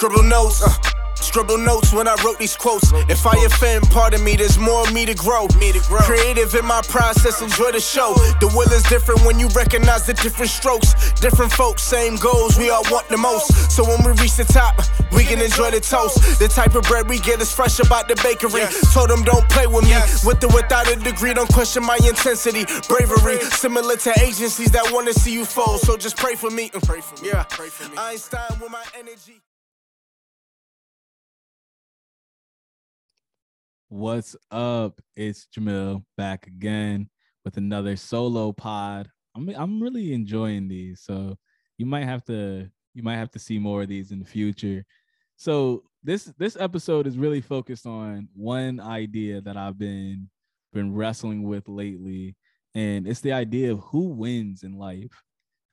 Scribble notes, uh, scribble notes when I wrote these quotes. If I offend, pardon me, there's more of me to grow. Me to grow. Creative in my process, enjoy the show. The will is different when you recognize the different strokes. Different folks, same goals, we all want the most. So when we reach the top, we can enjoy the toast. The type of bread we get is fresh about the bakery. Told them don't play with me. With or without a degree, don't question my intensity. Bravery, similar to agencies that wanna see you fold. So just pray for me. Pray for me. Yeah, pray for me. Einstein with my energy. What's up? It's Jamil back again with another solo pod. I'm I'm really enjoying these, so you might have to you might have to see more of these in the future. So this this episode is really focused on one idea that I've been been wrestling with lately, and it's the idea of who wins in life.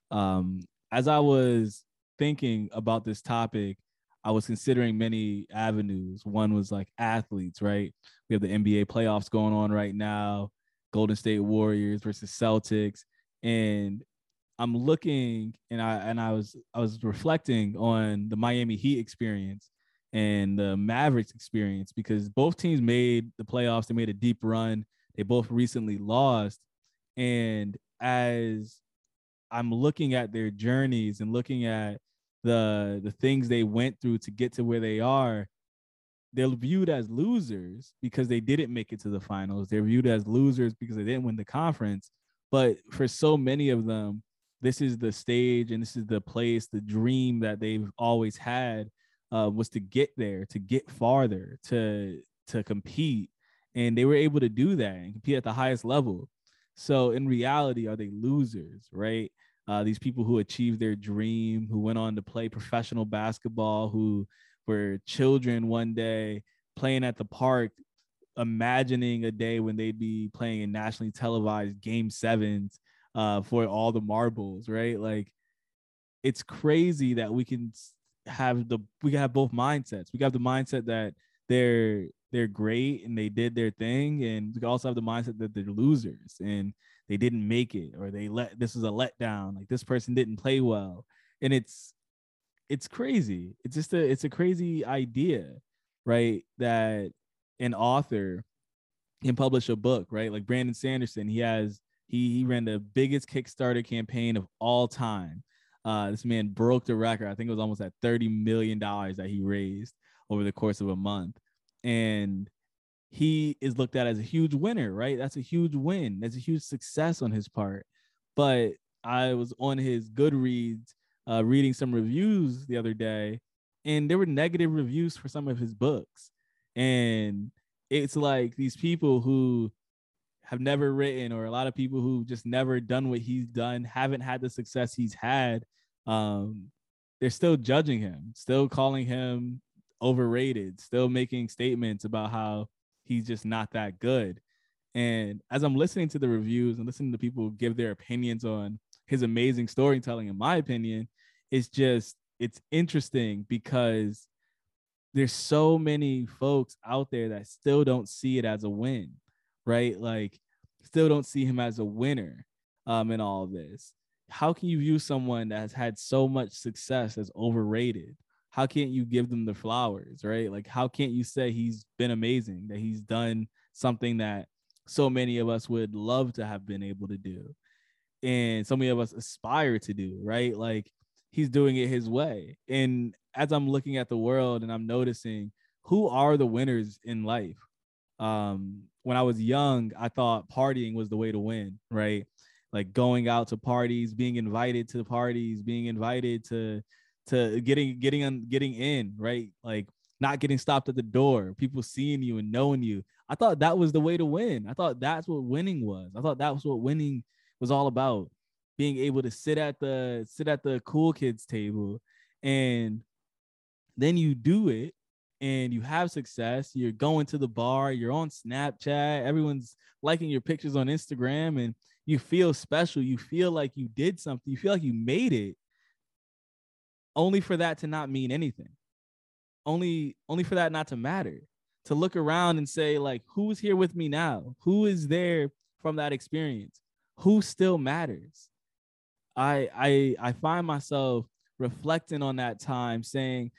Um, as I was thinking about this topic, I was considering many avenues. One was like athletes, right? We have the NBA playoffs going on right now, Golden State Warriors versus Celtics, and I'm looking and I and I was I was reflecting on the Miami Heat experience and the Mavericks experience because both teams made the playoffs. They made a deep run. They both recently lost, and as I'm looking at their journeys and looking at the the things they went through to get to where they are they're viewed as losers because they didn't make it to the finals. They're viewed as losers because they didn't win the conference. But for so many of them this is the stage and this is the place the dream that they've always had uh, was to get there to get farther to to compete. And they were able to do that and compete at the highest level. So in reality are they losers right uh, these people who achieved their dream, who went on to play professional basketball, who were children one day playing at the park, imagining a day when they'd be playing in nationally televised game sevens uh, for all the marbles, right? Like it's crazy that we can have the we have both mindsets. We got the mindset that they're they're great and they did their thing, and we also have the mindset that they're losers and they didn't make it or they let this is a letdown like this person didn't play well. And it's it's crazy. It's just a it's a crazy idea right that an author can publish a book right? Like brandon sanderson he has he he ran the biggest kickstarter campaign of all time. Uh this man broke the record. I think it was almost at 30 million dollars that he raised over the course of a month. And he is looked at as a huge winner, right? That's a huge win. That's a huge success on his part. But I was on his Goodreads uh, reading some reviews the other day, and there were negative reviews for some of his books. And it's like these people who have never written, or a lot of people who just never done what he's done, haven't had the success he's had. Um, they're still judging him, still calling him overrated, still making statements about how he's just not that good. And as I'm listening to the reviews and listening to people give their opinions on his amazing storytelling, in my opinion, it's just it's interesting because there's so many folks out there that still don't see it as a win, right? Like still don't see him as a winner um in all of this. How can you view someone that has had so much success as overrated? How can't you give them the flowers, right? Like, how can't you say he's been amazing, that he's done something that so many of us would love to have been able to do, and so many of us aspire to do, right? Like, he's doing it his way. And as I'm looking at the world and I'm noticing who are the winners in life, um, when I was young, I thought partying was the way to win, right? Like going out to parties, being invited to parties, being invited to to getting getting on getting in, right? Like not getting stopped at the door, people seeing you and knowing you. I thought that was the way to win. I thought that's what winning was. I thought that was what winning was all about. Being able to sit at the sit at the cool kids table and then you do it and you have success. You're going to the bar, you're on Snapchat, everyone's liking your pictures on Instagram and you feel special. You feel like you did something. You feel like you made it only for that to not mean anything only only for that not to matter to look around and say like who's here with me now who is there from that experience who still matters i i i find myself reflecting on that time saying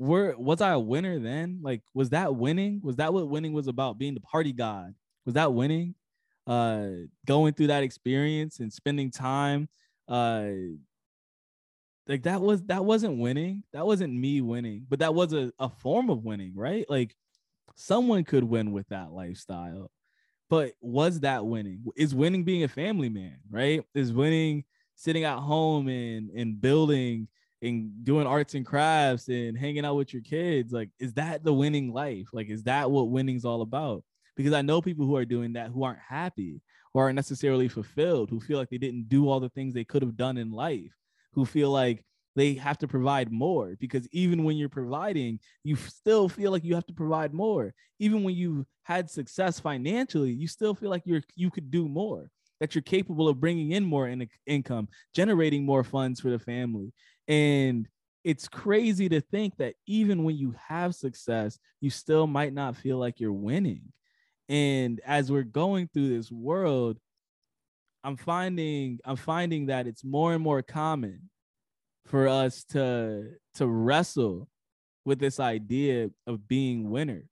were was I a winner then? Like, was that winning? Was that what winning was about? Being the party god? Was that winning? Uh, going through that experience and spending time, uh, like that was that wasn't winning. That wasn't me winning, but that was a, a form of winning, right? Like someone could win with that lifestyle. But was that winning? Is winning being a family man, right? Is winning sitting at home and and building and doing arts and crafts and hanging out with your kids like is that the winning life like is that what winning's all about because i know people who are doing that who aren't happy or aren't necessarily fulfilled who feel like they didn't do all the things they could have done in life who feel like they have to provide more because even when you're providing you still feel like you have to provide more even when you've had success financially you still feel like you're you could do more that you're capable of bringing in more in income generating more funds for the family and it's crazy to think that even when you have success, you still might not feel like you're winning. And as we're going through this world, I'm finding I'm finding that it's more and more common for us to to wrestle with this idea of being winners.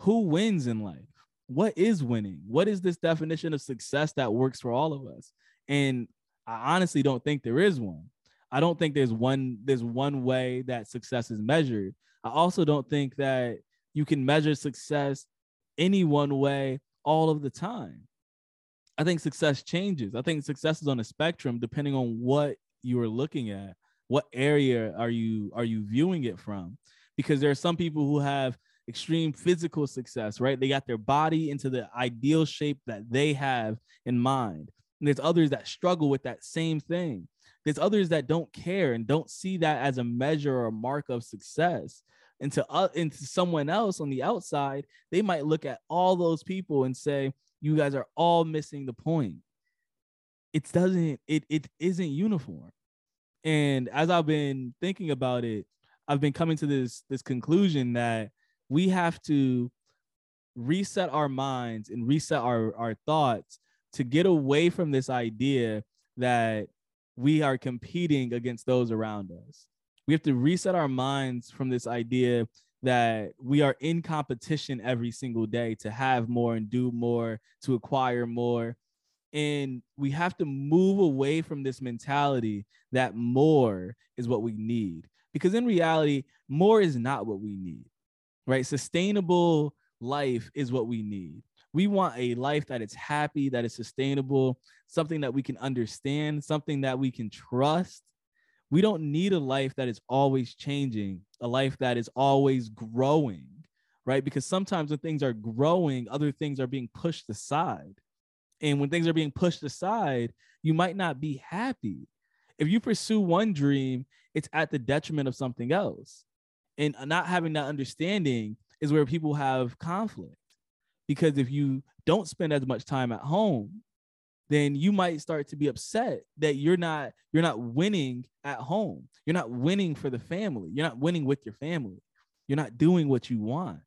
Who wins in life? What is winning? What is this definition of success that works for all of us? And I honestly don't think there is one. I don't think there's one there's one way that success is measured. I also don't think that you can measure success any one way all of the time. I think success changes. I think success is on a spectrum depending on what you are looking at. What area are you are you viewing it from? Because there are some people who have extreme physical success, right? They got their body into the ideal shape that they have in mind. And there's others that struggle with that same thing. There's others that don't care and don't see that as a measure or a mark of success. And to, uh, and to someone else on the outside, they might look at all those people and say, you guys are all missing the point. It doesn't, it, it isn't uniform. And as I've been thinking about it, I've been coming to this, this conclusion that we have to reset our minds and reset our, our thoughts to get away from this idea that we are competing against those around us. We have to reset our minds from this idea that we are in competition every single day to have more and do more, to acquire more. And we have to move away from this mentality that more is what we need. Because in reality, more is not what we need, right? Sustainable life is what we need. We want a life that is happy, that is sustainable, something that we can understand, something that we can trust. We don't need a life that is always changing, a life that is always growing, right? Because sometimes when things are growing, other things are being pushed aside. And when things are being pushed aside, you might not be happy. If you pursue one dream, it's at the detriment of something else. And not having that understanding is where people have conflict because if you don't spend as much time at home then you might start to be upset that you're not you're not winning at home you're not winning for the family you're not winning with your family you're not doing what you want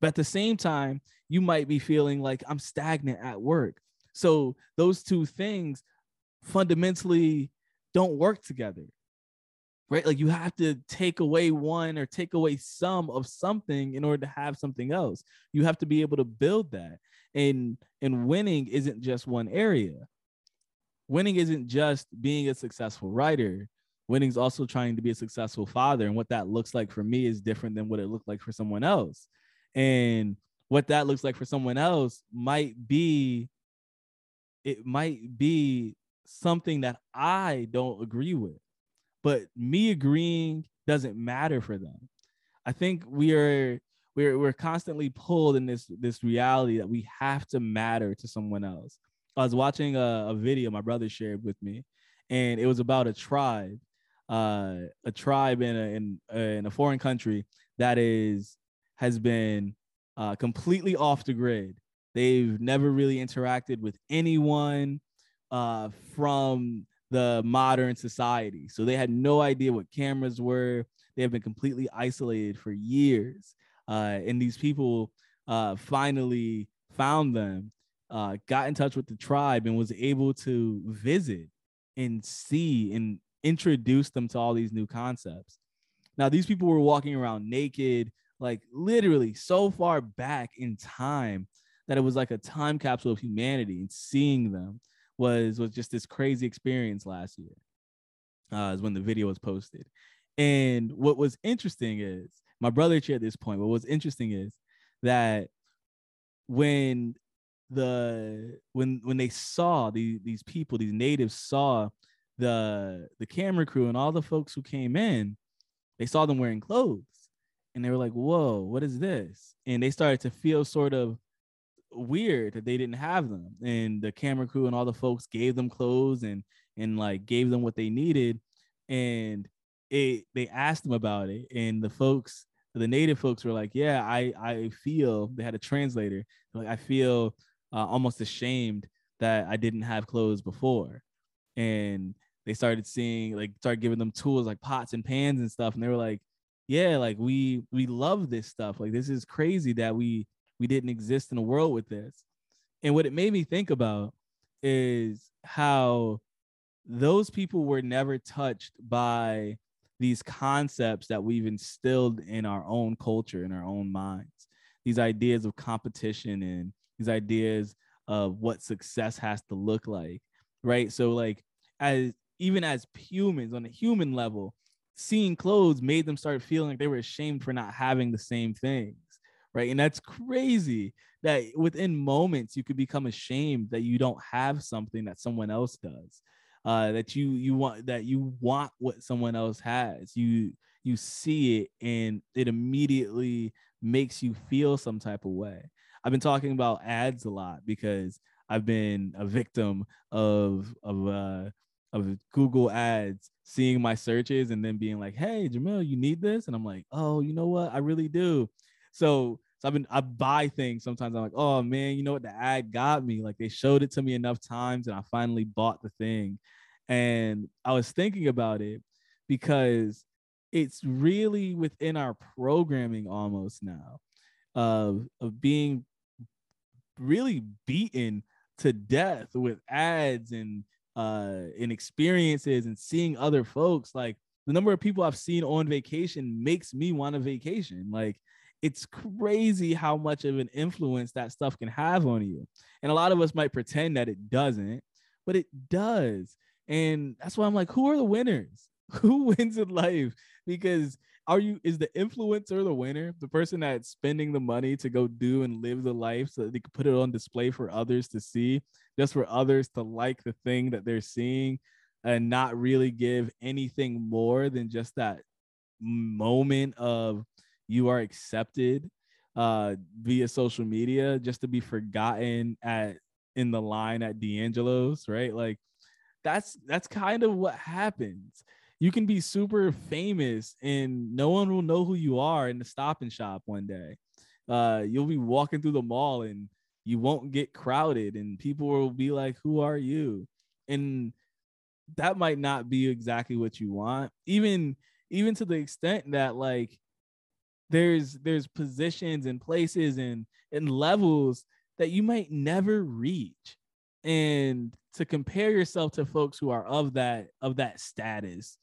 but at the same time you might be feeling like i'm stagnant at work so those two things fundamentally don't work together right? Like you have to take away one or take away some of something in order to have something else. You have to be able to build that. And and winning isn't just one area. Winning isn't just being a successful writer. Winning is also trying to be a successful father. And what that looks like for me is different than what it looked like for someone else. And what that looks like for someone else might be it might be something that I don't agree with but me agreeing doesn't matter for them. I think we are we're we're constantly pulled in this this reality that we have to matter to someone else. I was watching a, a video my brother shared with me, and it was about a tribe, uh, a tribe in a in, uh, in a foreign country that is has been uh, completely off the grid. They've never really interacted with anyone uh, from the modern society. So they had no idea what cameras were. They have been completely isolated for years. Uh, and these people uh, finally found them, uh, got in touch with the tribe, and was able to visit and see and introduce them to all these new concepts. Now, these people were walking around naked, like literally so far back in time that it was like a time capsule of humanity. And seeing them was was just this crazy experience last year. Uh, is when the video was posted. And what was interesting is my brother shared this point. But what's interesting is that when the when when they saw these these people, these natives saw the the camera crew and all the folks who came in, they saw them wearing clothes and they were like, whoa, what is this? And they started to feel sort of weird that they didn't have them. And the camera crew and all the folks gave them clothes and and like gave them what they needed. And it they asked them about it. And the folks, the native folks were like, Yeah, I I feel they had a translator. Like, I feel uh, almost ashamed that I didn't have clothes before. And they started seeing like started giving them tools like pots and pans and stuff. And they were like, yeah, like we we love this stuff. Like this is crazy that we we didn't exist in a world with this. And what it made me think about is how those people were never touched by these concepts that we've instilled in our own culture, in our own minds. These ideas of competition and these ideas of what success has to look like, right? So, like, as even as humans on a human level, seeing clothes made them start feeling like they were ashamed for not having the same things right and that's crazy that within moments you could become ashamed that you don't have something that someone else does uh that you you want that you want what someone else has you you see it and it immediately makes you feel some type of way i've been talking about ads a lot because i've been a victim of of uh of Google ads seeing my searches and then being like, "Hey, Jamil, you need this?" And I'm like, "Oh, you know what? I really do." So, so I've been I buy things sometimes. I'm like, "Oh man, you know what? The ad got me. Like they showed it to me enough times, and I finally bought the thing." And I was thinking about it because it's really within our programming almost now of of being really beaten to death with ads and uh and experiences and seeing other folks like the number of people i've seen on vacation makes me want a vacation like it's crazy how much of an influence that stuff can have on you. And a lot of us might pretend that it doesn't but it does. And that's why i'm like who are the winners? Who wins in life? Because are you is the influencer the winner? The person that's spending the money to go do and live the life so that they can put it on display for others to see just for others to like the thing that they're seeing and not really give anything more than just that moment of you are accepted uh via social media just to be forgotten at in the line at D'Angelo's, right? Like that's that's kind of what happens you can be super famous and no one will know who you are in the stop and shop one day. Uh, you'll be walking through the mall and you won't get crowded and people will be like, Who are you? And that might not be exactly what you want. Even even to the extent that like there's there's positions and places and and levels that you might never reach and to compare yourself to folks who are of that of that status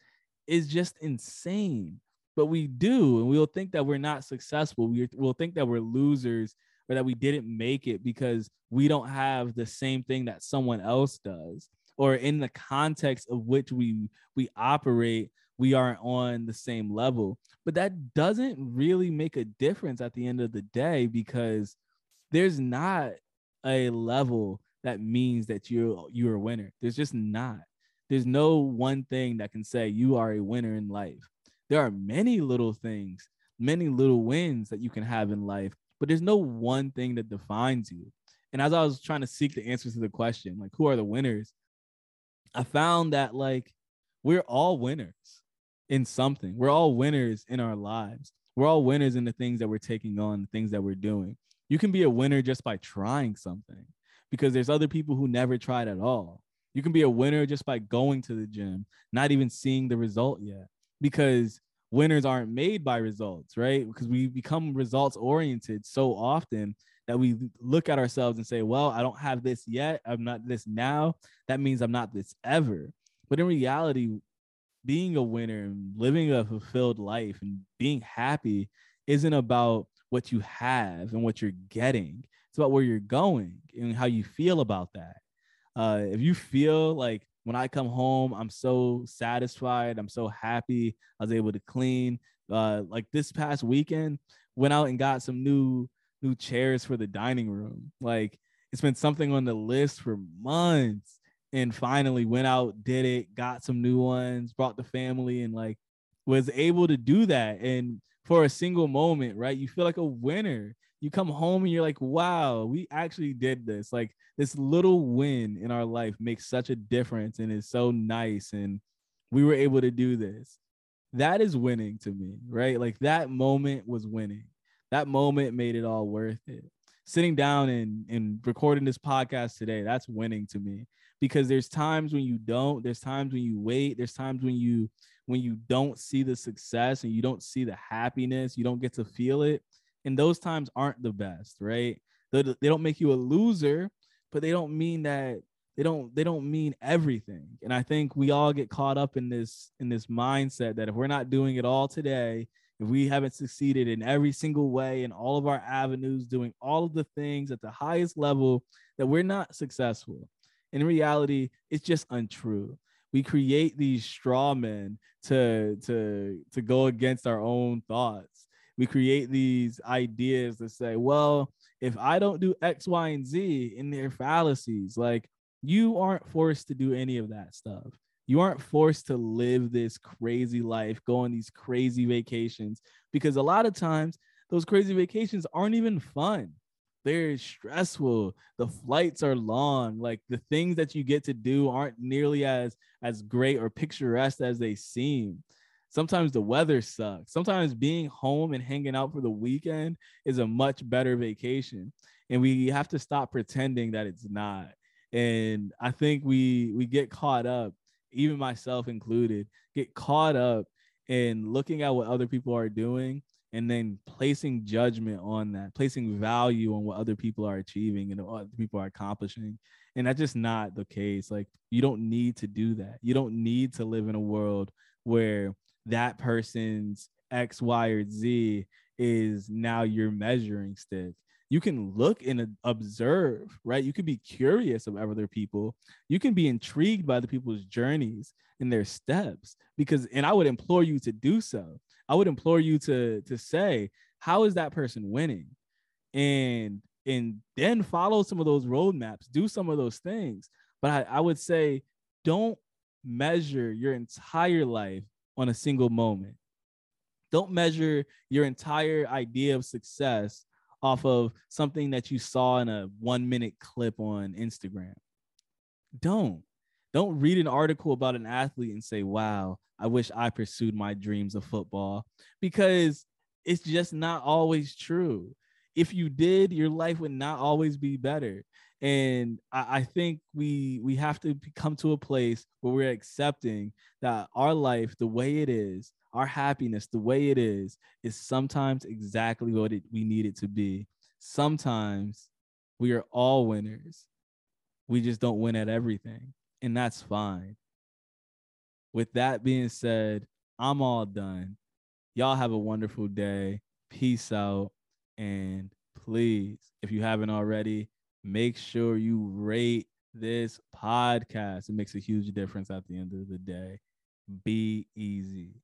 is just insane. But we do, and we'll think that we're not successful. We will think that we're losers or that we didn't make it because we don't have the same thing that someone else does, or in the context of which we we operate, we aren't on the same level. But that doesn't really make a difference at the end of the day because there's not a level that means that you're you're a winner. There's just not. There's no one thing that can say you are a winner in life. There are many little things, many little wins that you can have in life, but there's no one thing that defines you. And as I was trying to seek the answers to the question, like who are the winners, I found that like we're all winners in something. We're all winners in our lives. We're all winners in the things that we're taking on, the things that we're doing. You can be a winner just by trying something because there's other people who never tried at all. You can be a winner just by going to the gym, not even seeing the result yet, because winners aren't made by results, right? Because we become results oriented so often that we look at ourselves and say, well, I don't have this yet. I'm not this now. That means I'm not this ever. But in reality, being a winner and living a fulfilled life and being happy isn't about what you have and what you're getting. It's about where you're going and how you feel about that. Uh, if you feel like when I come home, I'm so satisfied, I'm so happy, I was able to clean. Uh, like this past weekend, went out and got some new new chairs for the dining room. Like it's been something on the list for months and finally went out, did it, got some new ones, brought the family, and like was able to do that. And for a single moment, right? You feel like a winner. You come home and you're like, wow, we actually did this. Like this little win in our life makes such a difference and is so nice. And we were able to do this. That is winning to me, right? Like that moment was winning. That moment made it all worth it. Sitting down and, and recording this podcast today, that's winning to me. Because there's times when you don't there's times when you wait there's times when you when you don't see the success and you don't see the happiness you don't get to feel it. And those times aren't the best right? They, they don't make you a loser but they don't mean that they don't they don't mean everything. And i think we all get caught up in this in this mindset that if we're not doing it all today if we haven't succeeded in every single way in all of our avenues doing all of the things at the highest level that we're not successful in reality, it's just untrue. We create these straw men to to to go against our own thoughts. We create these ideas to say, well, if I don't do X, Y, and Z in their fallacies, like you aren't forced to do any of that stuff. You aren't forced to live this crazy life, go on these crazy vacations, because a lot of times those crazy vacations aren't even fun. They're stressful. The flights are long. Like the things that you get to do aren't nearly as as great or picturesque as they seem. Sometimes the weather sucks. Sometimes being home and hanging out for the weekend is a much better vacation and we have to stop pretending that it's not. And i think we we get caught up even myself included get caught up in looking at what other people are doing and then placing judgment on that, placing value on what other people are achieving and what other people are accomplishing. And that's just not the case. Like, you don't need to do that. You don't need to live in a world where that person's X, Y, or Z is now your measuring stick. You can look and observe, right? You can be curious of other people. You can be intrigued by the people's journeys and their steps because, and I would implore you to do so I would implore you to to say, how is that person winning? And and then follow some of those roadmaps, do some of those things. But I, I would say, don't measure your entire life on a single moment. Don't measure your entire idea of success off of something that you saw in a one minute clip on Instagram. Don't. Don't read an article about an athlete and say, wow, I wish I pursued my dreams of football because it's just not always true. If you did, your life would not always be better. And I, I think we we have to come to a place where we're accepting that our life, the way it is, our happiness, the way it is, is sometimes exactly what it, we need it to be. Sometimes we are all winners. We just don't win at everything, and that's fine with that being said, I'm all done. Y'all have a wonderful day. Peace out. And please, if you haven't already, make sure you rate this podcast. It makes a huge difference at the end of the day. Be easy.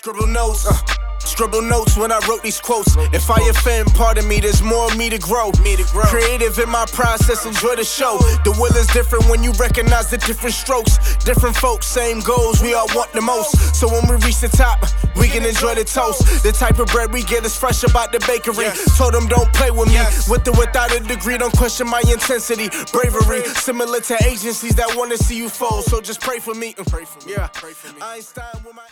Scribble notes. Uh. Scribble notes when I wrote these quotes. If I offend, pardon me, there's more of me to grow. Me to grow. Creative in my process, enjoy the show. The will is different when you recognize the different strokes. Different folks, same goals, we all want the most. So when we reach the top, we can enjoy the toast. The type of bread we get is fresh about the bakery. Yes. Told them don't play with me. Yes. With or without a degree, don't question my intensity. Bravery, similar to agencies that wanna see you fall. So just pray for me. Pray for me. Yeah. Pray for me. Einstein with my